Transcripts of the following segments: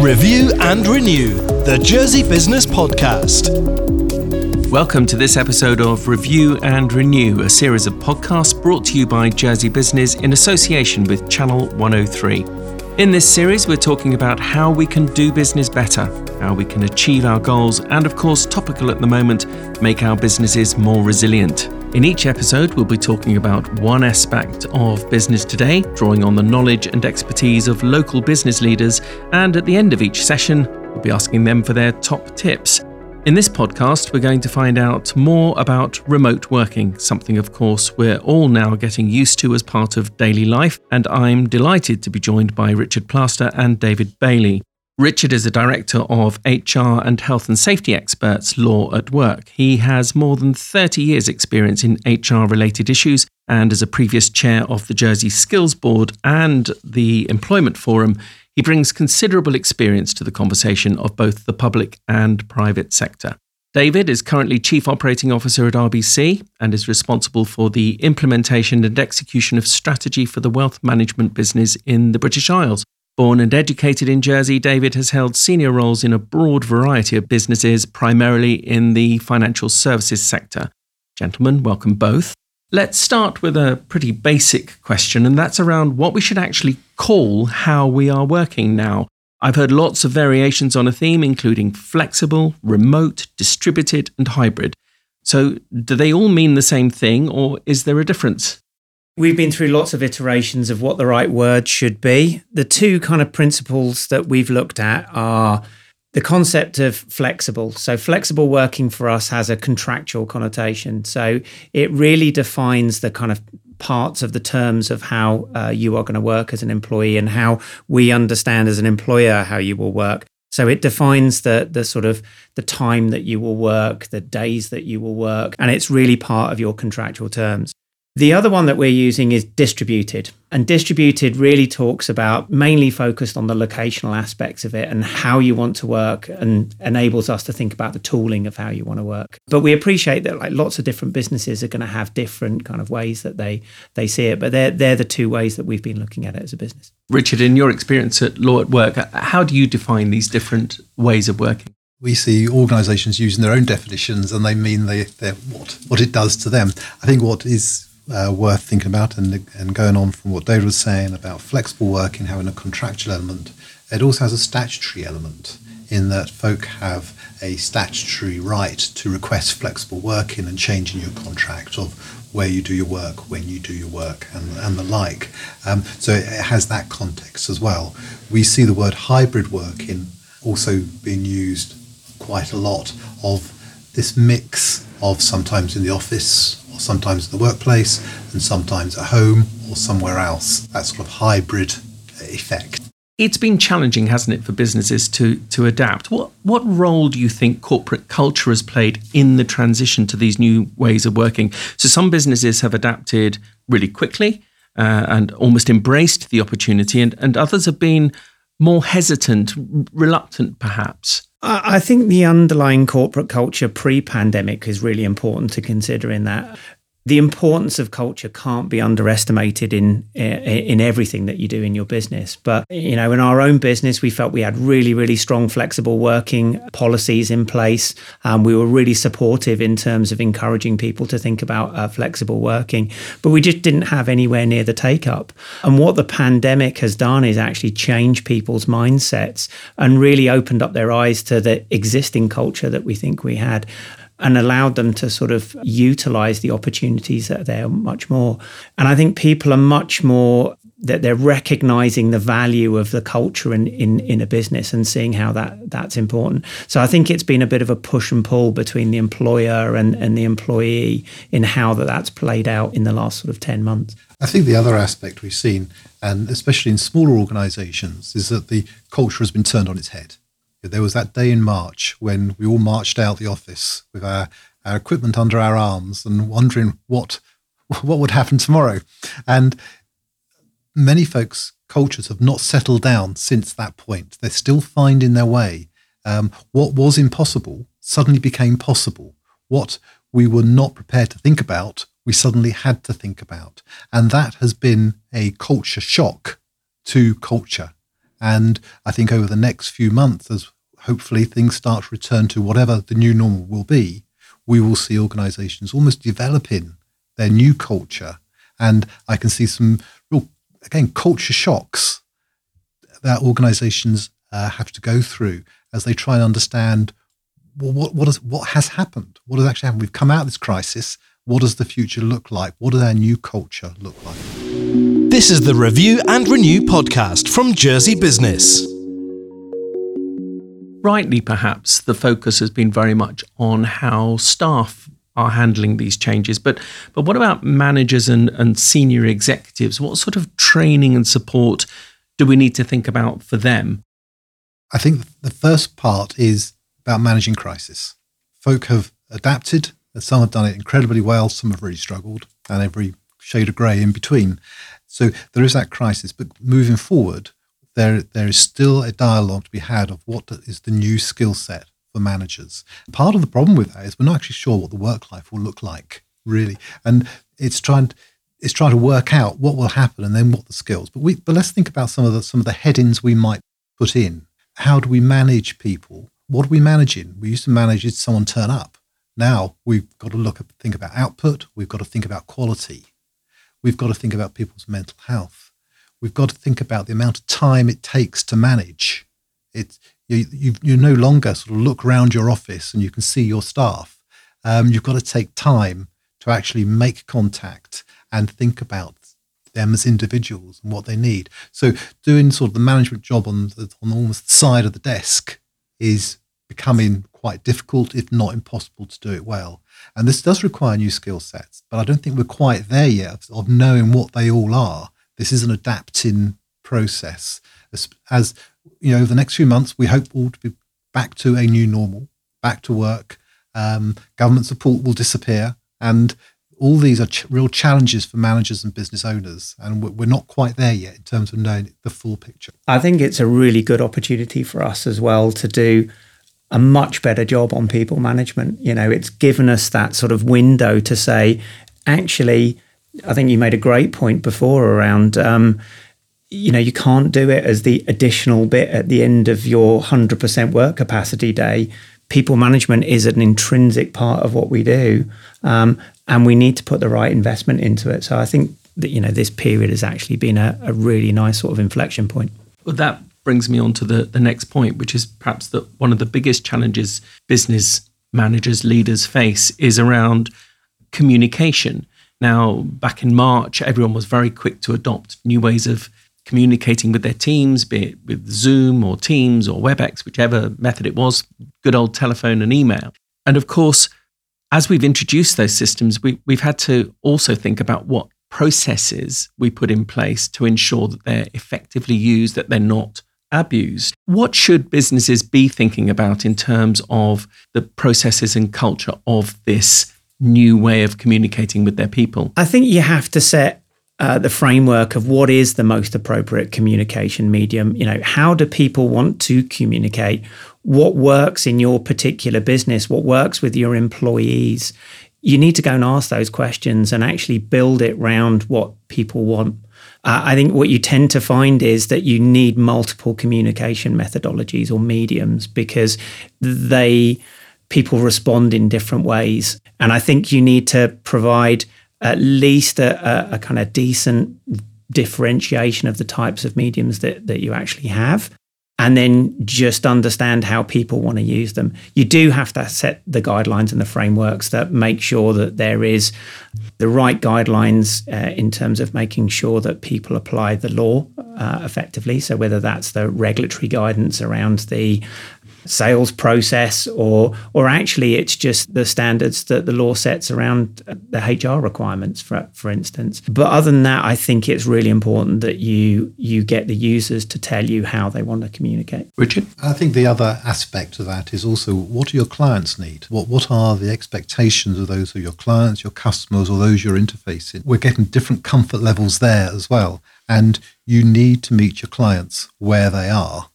Review and Renew, the Jersey Business Podcast. Welcome to this episode of Review and Renew, a series of podcasts brought to you by Jersey Business in association with Channel 103. In this series, we're talking about how we can do business better, how we can achieve our goals, and of course, topical at the moment, make our businesses more resilient. In each episode, we'll be talking about one aspect of business today, drawing on the knowledge and expertise of local business leaders, and at the end of each session, we'll be asking them for their top tips. In this podcast, we're going to find out more about remote working, something, of course, we're all now getting used to as part of daily life. And I'm delighted to be joined by Richard Plaster and David Bailey. Richard is a director of HR and health and safety experts Law at Work. He has more than 30 years' experience in HR related issues and as a previous chair of the Jersey Skills Board and the Employment Forum, he brings considerable experience to the conversation of both the public and private sector. David is currently Chief Operating Officer at RBC and is responsible for the implementation and execution of strategy for the wealth management business in the British Isles. Born and educated in Jersey, David has held senior roles in a broad variety of businesses, primarily in the financial services sector. Gentlemen, welcome both. Let's start with a pretty basic question, and that's around what we should actually call how we are working now. I've heard lots of variations on a theme, including flexible, remote, distributed, and hybrid. So, do they all mean the same thing, or is there a difference? We've been through lots of iterations of what the right word should be. The two kind of principles that we've looked at are the concept of flexible. So, flexible working for us has a contractual connotation. So, it really defines the kind of parts of the terms of how uh, you are going to work as an employee and how we understand as an employer how you will work. So it defines the the sort of the time that you will work, the days that you will work, and it's really part of your contractual terms. The other one that we're using is distributed. And distributed really talks about mainly focused on the locational aspects of it and how you want to work and enables us to think about the tooling of how you want to work. But we appreciate that like lots of different businesses are going to have different kind of ways that they they see it. But they're they're the two ways that we've been looking at it as a business. Richard, in your experience at Law at Work, how do you define these different ways of working? we see organisations using their own definitions and they mean they, they what what it does to them. I think what is uh, worth thinking about. And, and going on from what David was saying about flexible working having a contractual element, it also has a statutory element in that folk have a statutory right to request flexible working and changing your contract of where you do your work, when you do your work, and, and the like. Um, so it has that context as well. We see the word hybrid working also being used quite a lot of this mix of sometimes in the office or sometimes at the workplace, and sometimes at home or somewhere else. That sort of hybrid effect. It's been challenging, hasn't it, for businesses to to adapt. What what role do you think corporate culture has played in the transition to these new ways of working? So some businesses have adapted really quickly uh, and almost embraced the opportunity, and, and others have been more hesitant, reluctant, perhaps. I think the underlying corporate culture pre pandemic is really important to consider in that the importance of culture can't be underestimated in in everything that you do in your business. But you know in our own business we felt we had really really strong flexible working policies in place. Um, we were really supportive in terms of encouraging people to think about uh, flexible working but we just didn't have anywhere near the take up and what the pandemic has done is actually change people's mindsets and really opened up their eyes to the existing culture that we think we had and allowed them to sort of utilize the opportunities that are there much more. And I think people are much more that they're recognizing the value of the culture in, in, in a business and seeing how that that's important. So I think it's been a bit of a push and pull between the employer and, and the employee in how that that's played out in the last sort of 10 months. I think the other aspect we've seen, and especially in smaller organizations, is that the culture has been turned on its head. There was that day in March when we all marched out the office with our, our equipment under our arms and wondering what what would happen tomorrow. And many folks' cultures have not settled down since that point. They're still finding their way. Um, what was impossible suddenly became possible. What we were not prepared to think about, we suddenly had to think about. And that has been a culture shock to culture And I think over the next few months, as hopefully things start to return to whatever the new normal will be, we will see organizations almost developing their new culture. And I can see some real, again, culture shocks that organizations uh, have to go through as they try and understand well, what, what, is, what has happened? What has actually happened? We've come out of this crisis. What does the future look like? What does our new culture look like? This is the Review and Renew podcast from Jersey Business. Rightly, perhaps, the focus has been very much on how staff are handling these changes. But but what about managers and, and senior executives? What sort of training and support do we need to think about for them? I think the first part is about managing crisis. Folk have adapted. and Some have done it incredibly well. Some have really struggled, and every shade of grey in between. So there is that crisis, but moving forward, there there is still a dialogue to be had of what is the new skill set for managers. Part of the problem with that is we're not actually sure what the work life will look like, really, and it's trying it's trying to work out what will happen and then what the skills. But we but let's think about some of the some of the headings we might put in. How do we manage people? What are we managing? We used to manage did someone turn up. Now we've got to look at think about output. We've got to think about quality. We've got to think about people's mental health. We've got to think about the amount of time it takes to manage. It, you, you, you no longer sort of look around your office and you can see your staff. Um, you've got to take time to actually make contact and think about them as individuals and what they need. So doing sort of the management job on the, on almost the side of the desk is becoming quite difficult, if not impossible, to do it well. And this does require new skill sets, but I don't think we're quite there yet of knowing what they all are. This is an adapting process. As, as you know, over the next few months, we hope all to be back to a new normal, back to work. Um, government support will disappear, and all these are ch- real challenges for managers and business owners, and we're not quite there yet in terms of knowing the full picture. I think it's a really good opportunity for us as well to do a much better job on people management. You know, it's given us that sort of window to say, actually, I think you made a great point before around, um, you know, you can't do it as the additional bit at the end of your 100% work capacity day. People management is an intrinsic part of what we do. Um, and we need to put the right investment into it. So I think that, you know, this period has actually been a, a really nice sort of inflection point. Well, that brings me on to the, the next point, which is perhaps that one of the biggest challenges business managers, leaders face is around communication. Now, back in March, everyone was very quick to adopt new ways of communicating with their teams, be it with Zoom or Teams or WebEx, whichever method it was, good old telephone and email. And of course, as we've introduced those systems, we, we've had to also think about what processes we put in place to ensure that they're effectively used, that they're not abused. What should businesses be thinking about in terms of the processes and culture of this new way of communicating with their people? I think you have to set uh, the framework of what is the most appropriate communication medium. You know, how do people want to communicate? What works in your particular business? What works with your employees? You need to go and ask those questions and actually build it around what people want. Uh, I think what you tend to find is that you need multiple communication methodologies or mediums because they people respond in different ways, and I think you need to provide at least a, a, a kind of decent differentiation of the types of mediums that that you actually have and then just understand how people want to use them. You do have to set the guidelines and the frameworks that make sure that there is the right guidelines uh, in terms of making sure that people apply the law uh, effectively. So, whether that's the regulatory guidance around the sales process or or actually it's just the standards that the law sets around the HR requirements for for instance. But other than that I think it's really important that you you get the users to tell you how they want to communicate. Richard? I think the other aspect of that is also what do your clients need? What what are the expectations of those of your clients your customers or those you're interfacing? We're getting different comfort levels there as well. And you need to meet your clients where they are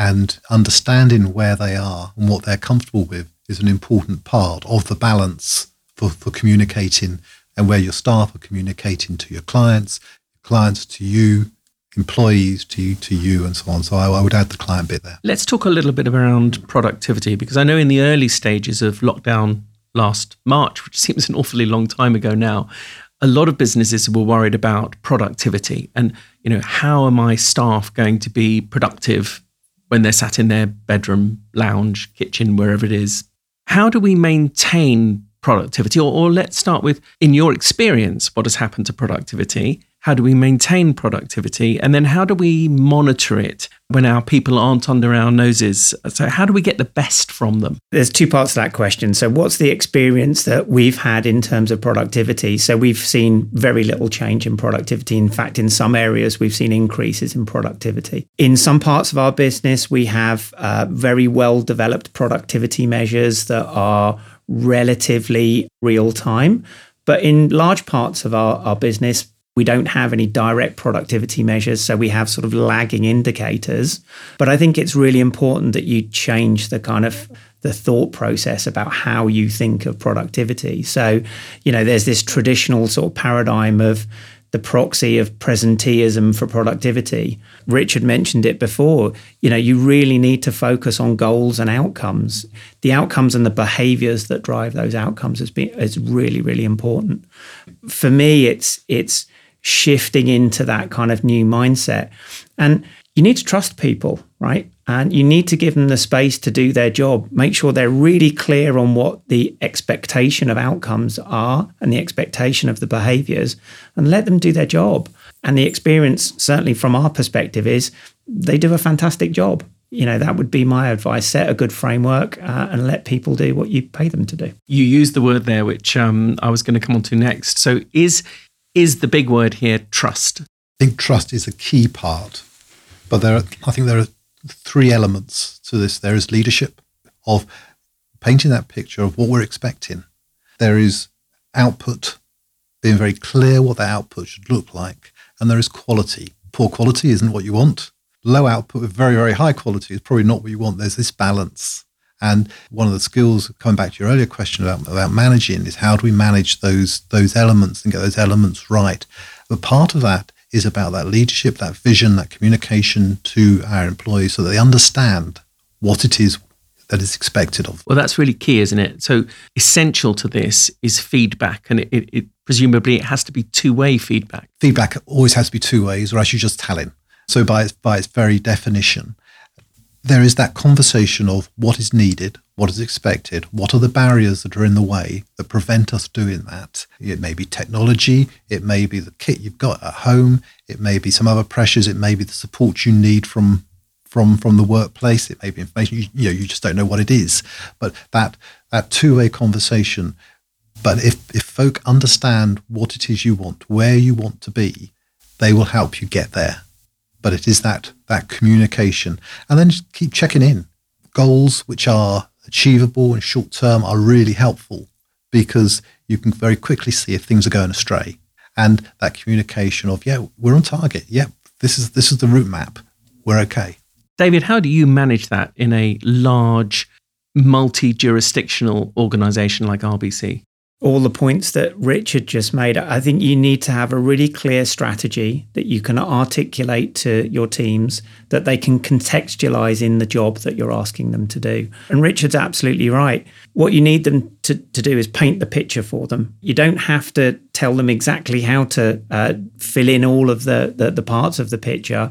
and understanding where they are and what they're comfortable with is an important part of the balance for, for communicating and where your staff are communicating to your clients, clients to you, employees to to you and so on. So I, I, would add the client bit there. Let's talk a little bit around productivity because I know in the early stages of lockdown last March, which seems an awfully long time ago now, a lot of businesses were worried about productivity and you know how are my staff going to be productive when they're sat in their bedroom, lounge, kitchen, wherever it is. How do we maintain productivity? Or, or let's start with, in your experience, what has happened to productivity? How do we maintain productivity? And then how do we monitor it when our people aren't under our noses? So, how do we get the best from them? There's two parts to that question. So, what's the experience that we've had in terms of productivity? So, we've seen very little change in productivity. In fact, in some areas, we've seen increases in productivity. In some parts of our business, we have uh, very well developed productivity measures that are relatively real time. But in large parts of our, our business, we don't have any direct productivity measures, so we have sort of lagging indicators. But I think it's really important that you change the kind of the thought process about how you think of productivity. So, you know, there's this traditional sort of paradigm of the proxy of presenteeism for productivity. Richard mentioned it before. You know, you really need to focus on goals and outcomes. The outcomes and the behaviors that drive those outcomes is, be, is really, really important. For me, it's it's shifting into that kind of new mindset. And you need to trust people, right? And you need to give them the space to do their job. Make sure they're really clear on what the expectation of outcomes are and the expectation of the behaviors, and let them do their job. And the experience, certainly from our perspective, is they do a fantastic job. You know, that would be my advice. Set a good framework uh, and let people do what you pay them to do. You used the word there, which um, I was going to come on to next. So, is is the big word here trust? I think trust is a key part, but there are, I think there are three elements to this. There is leadership of painting that picture of what we're expecting. There is output, being very clear what that output should look like, and there is quality. Poor quality isn't what you want. Low output with very, very high quality is probably not what you want. There's this balance. And one of the skills, coming back to your earlier question about, about managing, is how do we manage those those elements and get those elements right? But part of that is about that leadership, that vision, that communication to our employees so that they understand what it is that is expected of them. Well, that's really key, isn't it? So essential to this is feedback, and it, it, it presumably it has to be two way feedback. Feedback always has to be two ways, or else you're just telling. So by its, by its very definition, there is that conversation of what is needed, what is expected, what are the barriers that are in the way that prevent us doing that. It may be technology, it may be the kit you've got at home, it may be some other pressures, it may be the support you need from from from the workplace, it may be information you, you know you just don't know what it is. But that that two-way conversation. But if if folk understand what it is you want, where you want to be, they will help you get there but it is that that communication, and then just keep checking in. Goals which are achievable and short term are really helpful because you can very quickly see if things are going astray, and that communication of yeah, we're on target. Yeah, this is this is the route map. We're okay. David, how do you manage that in a large, multi jurisdictional organization like RBC? All the points that Richard just made. I think you need to have a really clear strategy that you can articulate to your teams that they can contextualize in the job that you're asking them to do. And Richard's absolutely right. What you need them to, to do is paint the picture for them. You don't have to tell them exactly how to uh, fill in all of the, the, the parts of the picture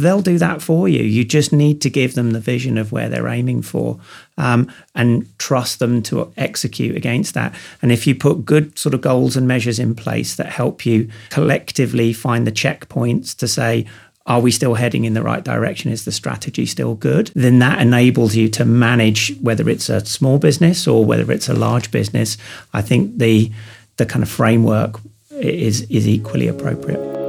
they'll do that for you. You just need to give them the vision of where they're aiming for um, and trust them to execute against that. And if you put good sort of goals and measures in place that help you collectively find the checkpoints to say, are we still heading in the right direction? Is the strategy still good? Then that enables you to manage whether it's a small business or whether it's a large business. I think the the kind of framework is is equally appropriate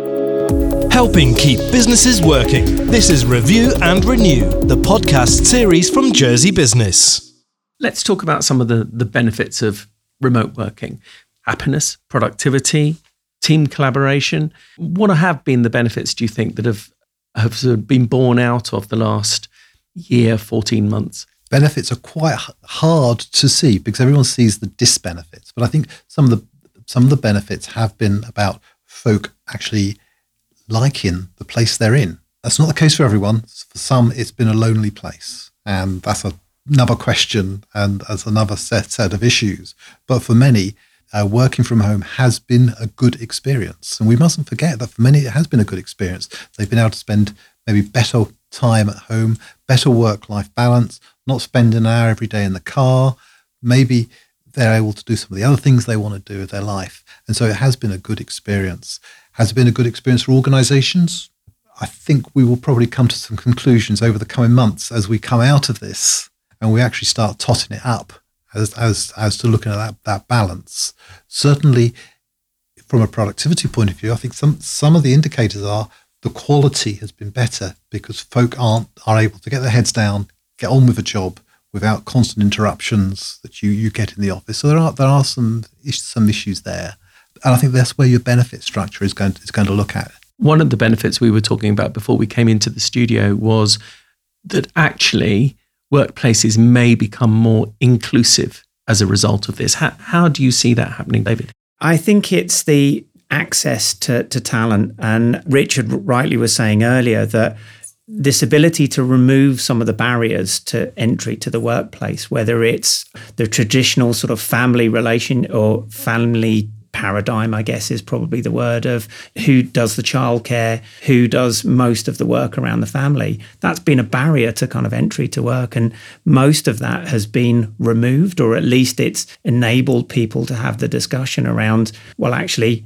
helping keep businesses working. This is Review and Renew, the podcast series from Jersey Business. Let's talk about some of the, the benefits of remote working happiness, productivity, team collaboration. What have been the benefits, do you think, that have, have been born out of the last year, 14 months? Benefits are quite hard to see because everyone sees the disbenefits. But I think some of the some of the benefits have been about folk actually liking the place they're in. That's not the case for everyone. For some, it's been a lonely place. And that's a, another question and as another set, set of issues. But for many, uh, working from home has been a good experience. And we mustn't forget that for many, it has been a good experience. They've been able to spend maybe better time at home, better work life balance, not spend an hour every day in the car. Maybe they're able to do some of the other things they want to do with their life. And so it has been a good experience. Has it been a good experience for organizations? I think we will probably come to some conclusions over the coming months as we come out of this and we actually start totting it up as, as, as to looking at that, that balance. Certainly, from a productivity point of view, I think some, some of the indicators are the quality has been better because folk aren't are able to get their heads down, get on with a job without constant interruptions that you, you get in the office. So there are there are some some issues there, and I think that's where your benefit structure is going to, is going to look at. One of the benefits we were talking about before we came into the studio was that actually workplaces may become more inclusive as a result of this. How, how do you see that happening, David? I think it's the access to, to talent. And Richard rightly was saying earlier that this ability to remove some of the barriers to entry to the workplace, whether it's the traditional sort of family relation or family paradigm, I guess, is probably the word of who does the childcare, who does most of the work around the family. That's been a barrier to kind of entry to work. And most of that has been removed, or at least it's enabled people to have the discussion around, well, actually,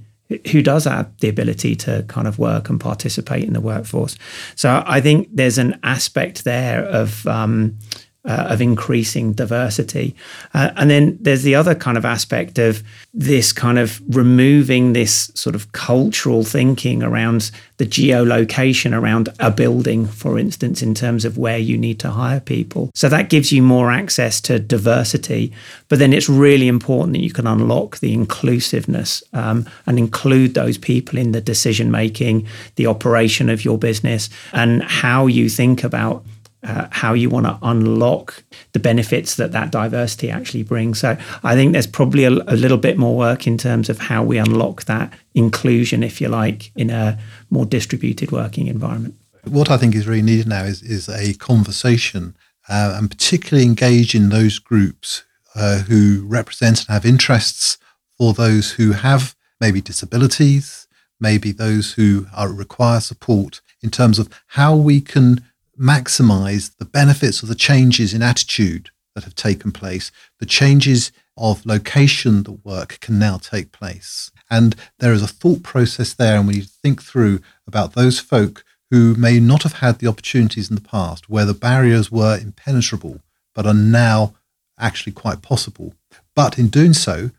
who does have the ability to kind of work and participate in the workforce. So I think there's an aspect there of um, uh, of increasing diversity. Uh, and then there's the other kind of aspect of this kind of removing this sort of cultural thinking around the geolocation around a building, for instance, in terms of where you need to hire people. So that gives you more access to diversity. But then it's really important that you can unlock the inclusiveness um, and include those people in the decision making, the operation of your business, and how you think about uh, how you want to unlock the benefits that that diversity actually brings. So I think there's probably a, a, little bit more work in terms of how we unlock that inclusion, if you like, in a more distributed working environment. What I think is really needed now is, is a conversation uh, and particularly engage in those groups uh, who represent and have interests for those who have maybe disabilities, maybe those who are, require support in terms of how we can maximize the benefits of the changes in attitude that have taken place, the changes of location that work can now take place. And there is a thought process there, and we need to think through about those folk who may not have had the opportunities in the past, where the barriers were impenetrable, but are now actually quite possible. But in doing so,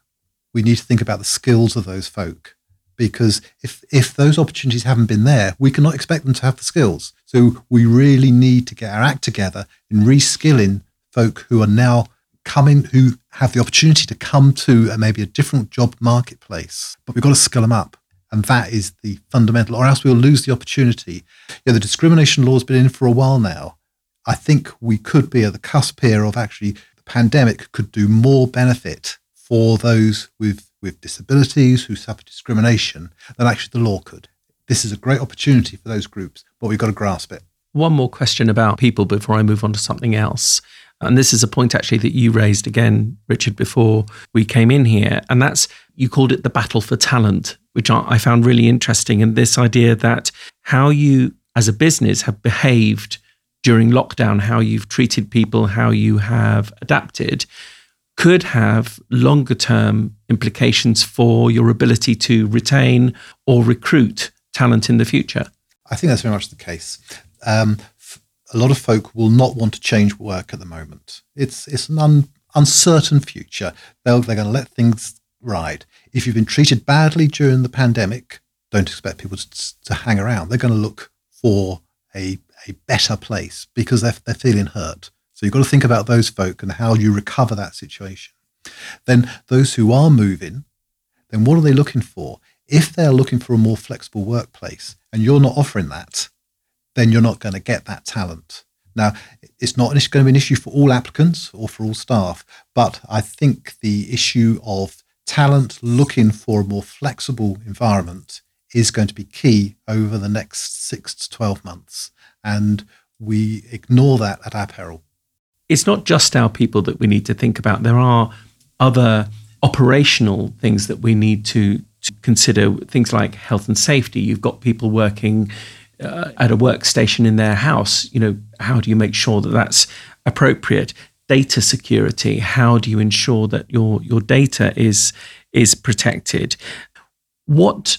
we need to think about the skills of those folk because if if those opportunities haven't been there, we cannot expect them to have the skills. So we really need to get our act together in reskilling folk who are now coming, who have the opportunity to come to a, maybe a different job marketplace, but we've got to skill them up. And that is the fundamental, or else we'll lose the opportunity. Yeah, the discrimination law's been in for a while now. I think we could be at the cusp here of actually the pandemic could do more benefit for those with with disabilities who suffer discrimination than actually the law could. This is a great opportunity for those groups, but we've got to grasp it. One more question about people before I move on to something else. And this is a point actually that you raised again, Richard, before we came in here. And that's you called it the battle for talent, which I found really interesting. And this idea that how you as a business have behaved during lockdown, how you've treated people, how you have adapted could have longer term implications for your ability to retain or recruit talent in the future? I think that's very much the case. Um, a lot of folk will not want to change work at the moment. It's it's an un, uncertain future. They'll, they're going to let things ride. If you've been treated badly during the pandemic, don't expect people to, to hang around. They're going to look for a, a better place because they're, they're feeling hurt. So you've got to think about those folk and how you recover that situation. Then those who are moving, then what are they looking for? If they're looking for a more flexible workplace and you're not offering that, then you're not going to get that talent. Now, it's not going to be an issue for all applicants or for all staff, but I think the issue of talent looking for a more flexible environment is going to be key over the next six to 12 months. And we ignore that at our peril. It's not just our people that we need to think about. There are other operational things that we need to, to consider, things like health and safety. You've got people working uh, at a workstation in their house. You know, how do you make sure that that's appropriate? Data security. How do you ensure that your your data is is protected? What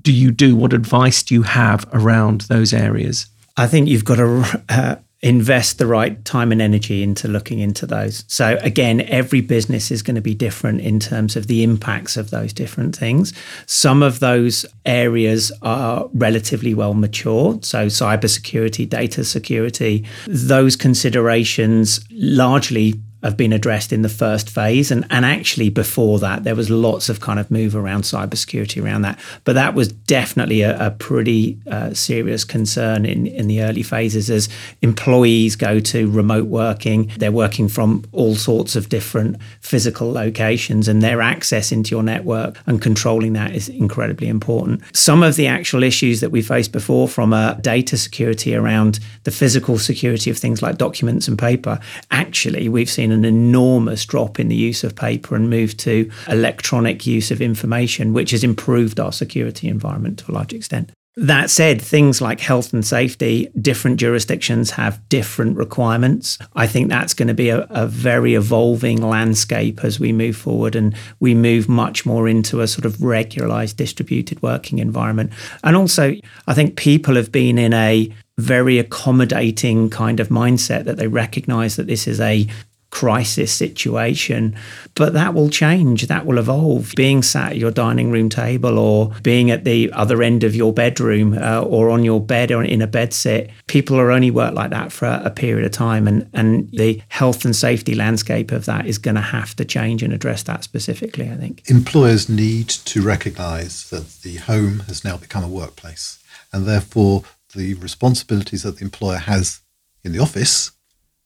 do you do? What advice do you have around those areas? I think you've got to uh, invest the right time and energy into looking into those. So again, every business is going to be different in terms of the impacts of those different things. Some of those areas are relatively well matured. So cybersecurity, data security, those considerations largely have been addressed in the first phase. And, and actually, before that, there was lots of kind of move around cybersecurity around that. But that was definitely a, a pretty uh, serious concern in, in the early phases as employees go to remote working. They're working from all sorts of different physical locations, and their access into your network and controlling that is incredibly important. Some of the actual issues that we faced before, from a data security around the physical security of things like documents and paper, actually, we've seen an enormous drop in the use of paper and move to electronic use of information, which has improved our security environment to a large extent. That said, things like health and safety, different jurisdictions have different requirements. I think that's going to be a, a, very evolving landscape as we move forward and we move much more into a sort of regularized distributed working environment. And also, I think people have been in a very accommodating kind of mindset that they recognize that this is a crisis situation. But that will change, that will evolve. Being sat at your dining room table or being at the other end of your bedroom uh, or on your bed or in a bed sit, people are only work like that for a, a period of time. And, and the health and safety landscape of that is going to have to change and address that specifically, I think. Employers need to recognise that the home has now become a workplace and therefore the responsibilities that the employer has in the office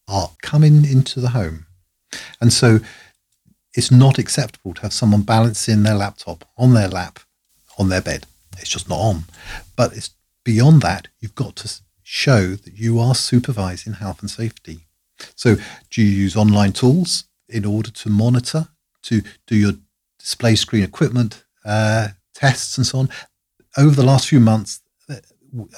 are coming into the home. And so it's not acceptable to have someone balancing their laptop on their lap on their bed. It's just not on. But it's beyond that, you've got to show that you are supervising health and safety. So do you use online tools in order to monitor, to do your display screen equipment uh, tests and so on? Over the last few months, uh,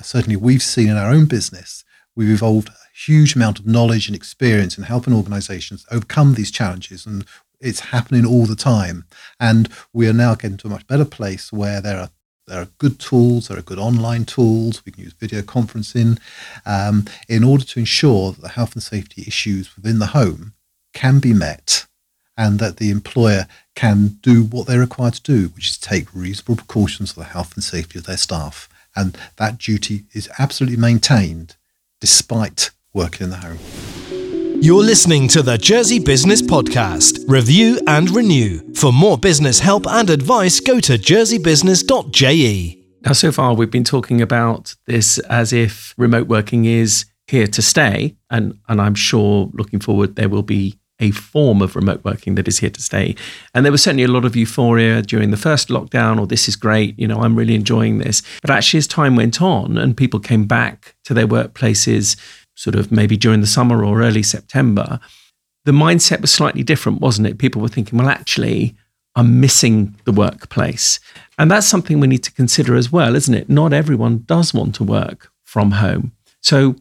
certainly we've seen in our own business, we've evolved huge amount of knowledge and experience in helping organizations overcome these challenges. And it's happening all the time. And we are now getting to a much better place where there are there are good tools, there are good online tools, we can use video conferencing um, in order to ensure that the health and safety issues within the home can be met and that the employer can do what they're required to do, which is take reasonable precautions for the health and safety of their staff. And that duty is absolutely maintained despite working in the home. You're listening to the Jersey Business Podcast. Review and renew. For more business help and advice, go to jerseybusiness.je. Now, so far, we've been talking about this as if remote working is here to stay. And, and I'm sure looking forward, there will be a form of remote working that is here to stay. And there was certainly a lot of euphoria during the first lockdown, or this is great, you know, I'm really enjoying this. But actually, as time went on and people came back to their workplaces, sort of maybe during the summer or early September, the mindset was slightly different, wasn't it? People were thinking, well, actually, I'm missing the workplace. And that's something we need to consider as well, isn't it? Not everyone does want to work from home. So,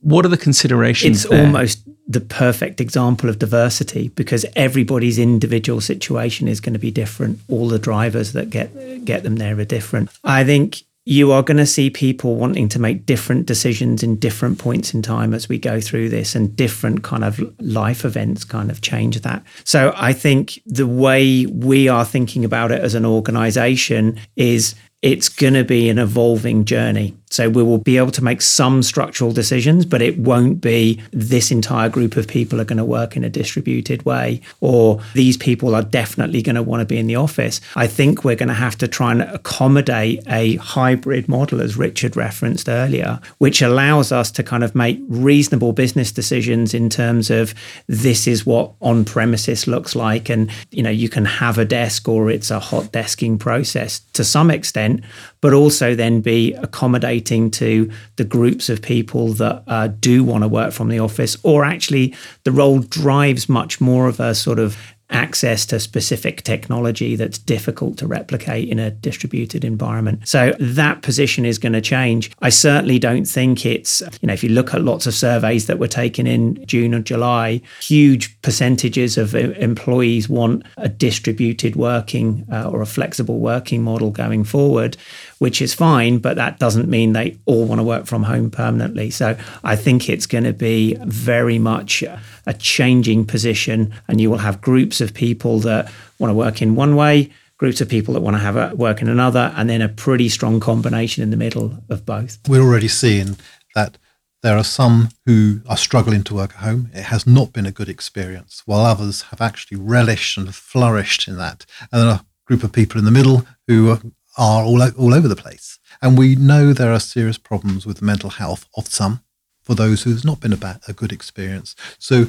what are the considerations? It's there? almost the perfect example of diversity because everybody's individual situation is going to be different. All the drivers that get get them there are different. I think you are going to see people wanting to make different decisions in different points in time as we go through this and different kind of life events kind of change that. So i think the way we are thinking about it as an organization is it's going to be an evolving journey So we will be able to make some structural decisions, but it won't be this entire group of people are going to work in a distributed way or these people are definitely going to want to be in the office. I think we're going to have to try and accommodate a hybrid model, as Richard referenced earlier, which allows us to kind of make reasonable business decisions in terms of this is what on premises looks like. And, you know, you can have a desk or it's a hot desking process to some extent, but also then be accommodating to the groups of people that uh, do want to work from the office, or actually the role drives much more of a sort of access to specific technology that's difficult to replicate in a distributed environment. So that position is going to change. I certainly don't think it's, you know, if you look at lots of surveys that were taken in June or July, huge percentages of employees want a distributed working uh, or a flexible working model going forward which is fine, but that doesn't mean they all want to work from home permanently. So I think it's going to be very much a changing position, and you will have groups of people that want to work in one way, groups of people that want to have a work in another, and then a pretty strong combination in the middle of both. We're already seeing that there are some who are struggling to work at home. It has not been a good experience, while others have actually relished and flourished in that. And then a group of people in the middle who are all, all over the place. And we know there are serious problems with the mental health of some for those who who's not been a, bad, a good experience. So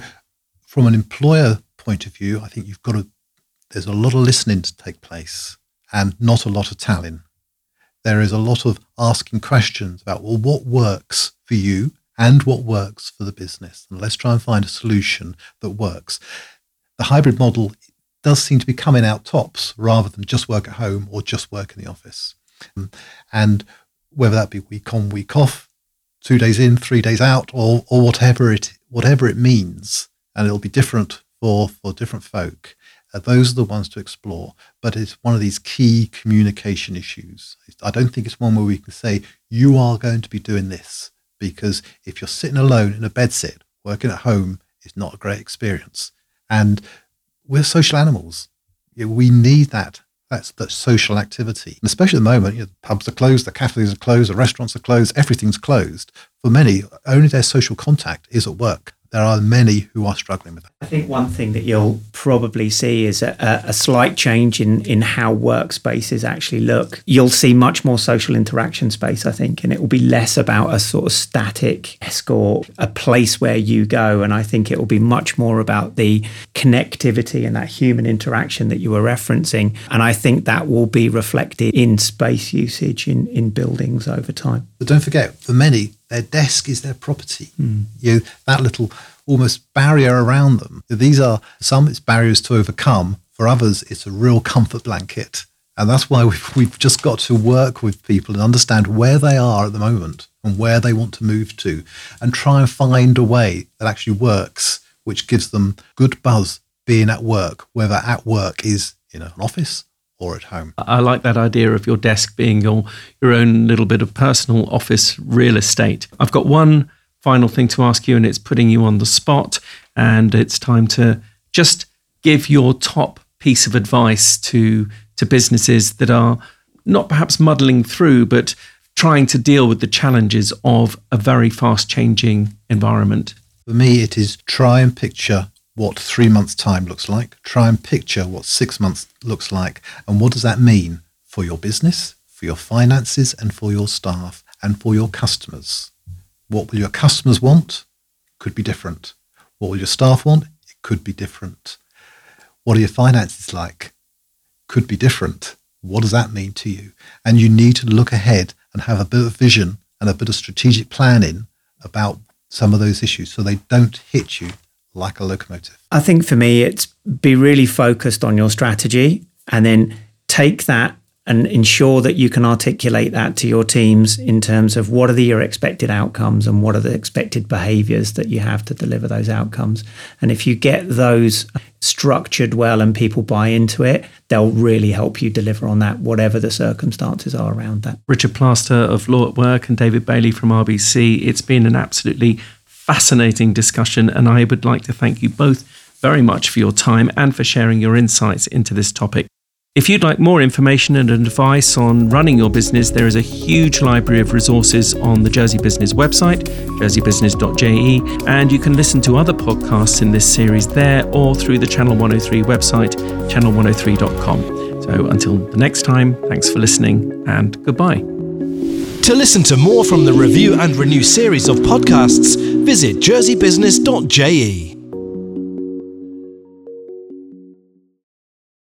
from an employer point of view, I think you've got to, there's a lot of listening to take place and not a lot of telling. There is a lot of asking questions about, well, what works for you and what works for the business? And let's try and find a solution that works. The hybrid model does seem to be coming out tops rather than just work at home or just work in the office. And whether that be week on, week off, two days in, three days out, or or whatever it whatever it means, and it'll be different for for different folk. Uh, those are the ones to explore. But it's one of these key communication issues. I don't think it's one where we can say you are going to be doing this because if you're sitting alone in a bedsit working at home, it's not a great experience. And we're social animals. We need that. That's that social activity, and especially at the moment. You know, the pubs are closed, the cafes are closed, the restaurants are closed, everything's closed. For many, only their social contact is at work there are many who are struggling with that. I think one thing that you'll probably see is a, a, slight change in, in how workspaces actually look. You'll see much more social interaction space, I think, and it will be less about a sort of static desk or a place where you go. And I think it will be much more about the connectivity and that human interaction that you were referencing. And I think that will be reflected in space usage in, in buildings over time. But don't forget, for many, their desk is their property. Mm. You know, that little almost barrier around them. These are some it's barriers to overcome. For others, it's a real comfort blanket. And that's why we've, we've just got to work with people and understand where they are at the moment and where they want to move to and try and find a way that actually works, which gives them good buzz being at work, whether at work is in an office or at home. I like that idea of your desk being your your own little bit of personal office real estate. I've got one final thing to ask you, and it's putting you on the spot, and it's time to just give your top piece of advice to to businesses that are not perhaps muddling through, but trying to deal with the challenges of a very fast changing environment. For me, it is try and picture what three months' time looks like. Try and picture what six months looks like. And what does that mean for your business, for your finances, and for your staff, and for your customers? What will your customers want? Could be different. What will your staff want? It could be different. What are your finances like? Could be different. What does that mean to you? And you need to look ahead and have a bit of vision and a bit of strategic planning about some of those issues so they don't hit you like a locomotive? I think for me, it's be really focused on your strategy and then take that and ensure that you can articulate that to your teams in terms of what are the, your expected outcomes and what are the expected behaviors that you have to deliver those outcomes. And if you get those structured well and people buy into it, they'll really help you deliver on that, whatever the circumstances are around that. Richard Plaster of Law at Work and David Bailey from RBC, it's been an absolutely fascinating discussion, and I would like to thank you both very much for your time and for sharing your insights into this topic. If you'd like more information and advice on running your business, there is a huge library of resources on the Jersey Business website, jerseybusiness.je, and you can listen to other podcasts in this series there or through the Channel 103 website, channel103.com. So until the next time, thanks for listening and goodbye. To listen to more from the Review and Renew series of podcasts, visit jerseybusiness.je.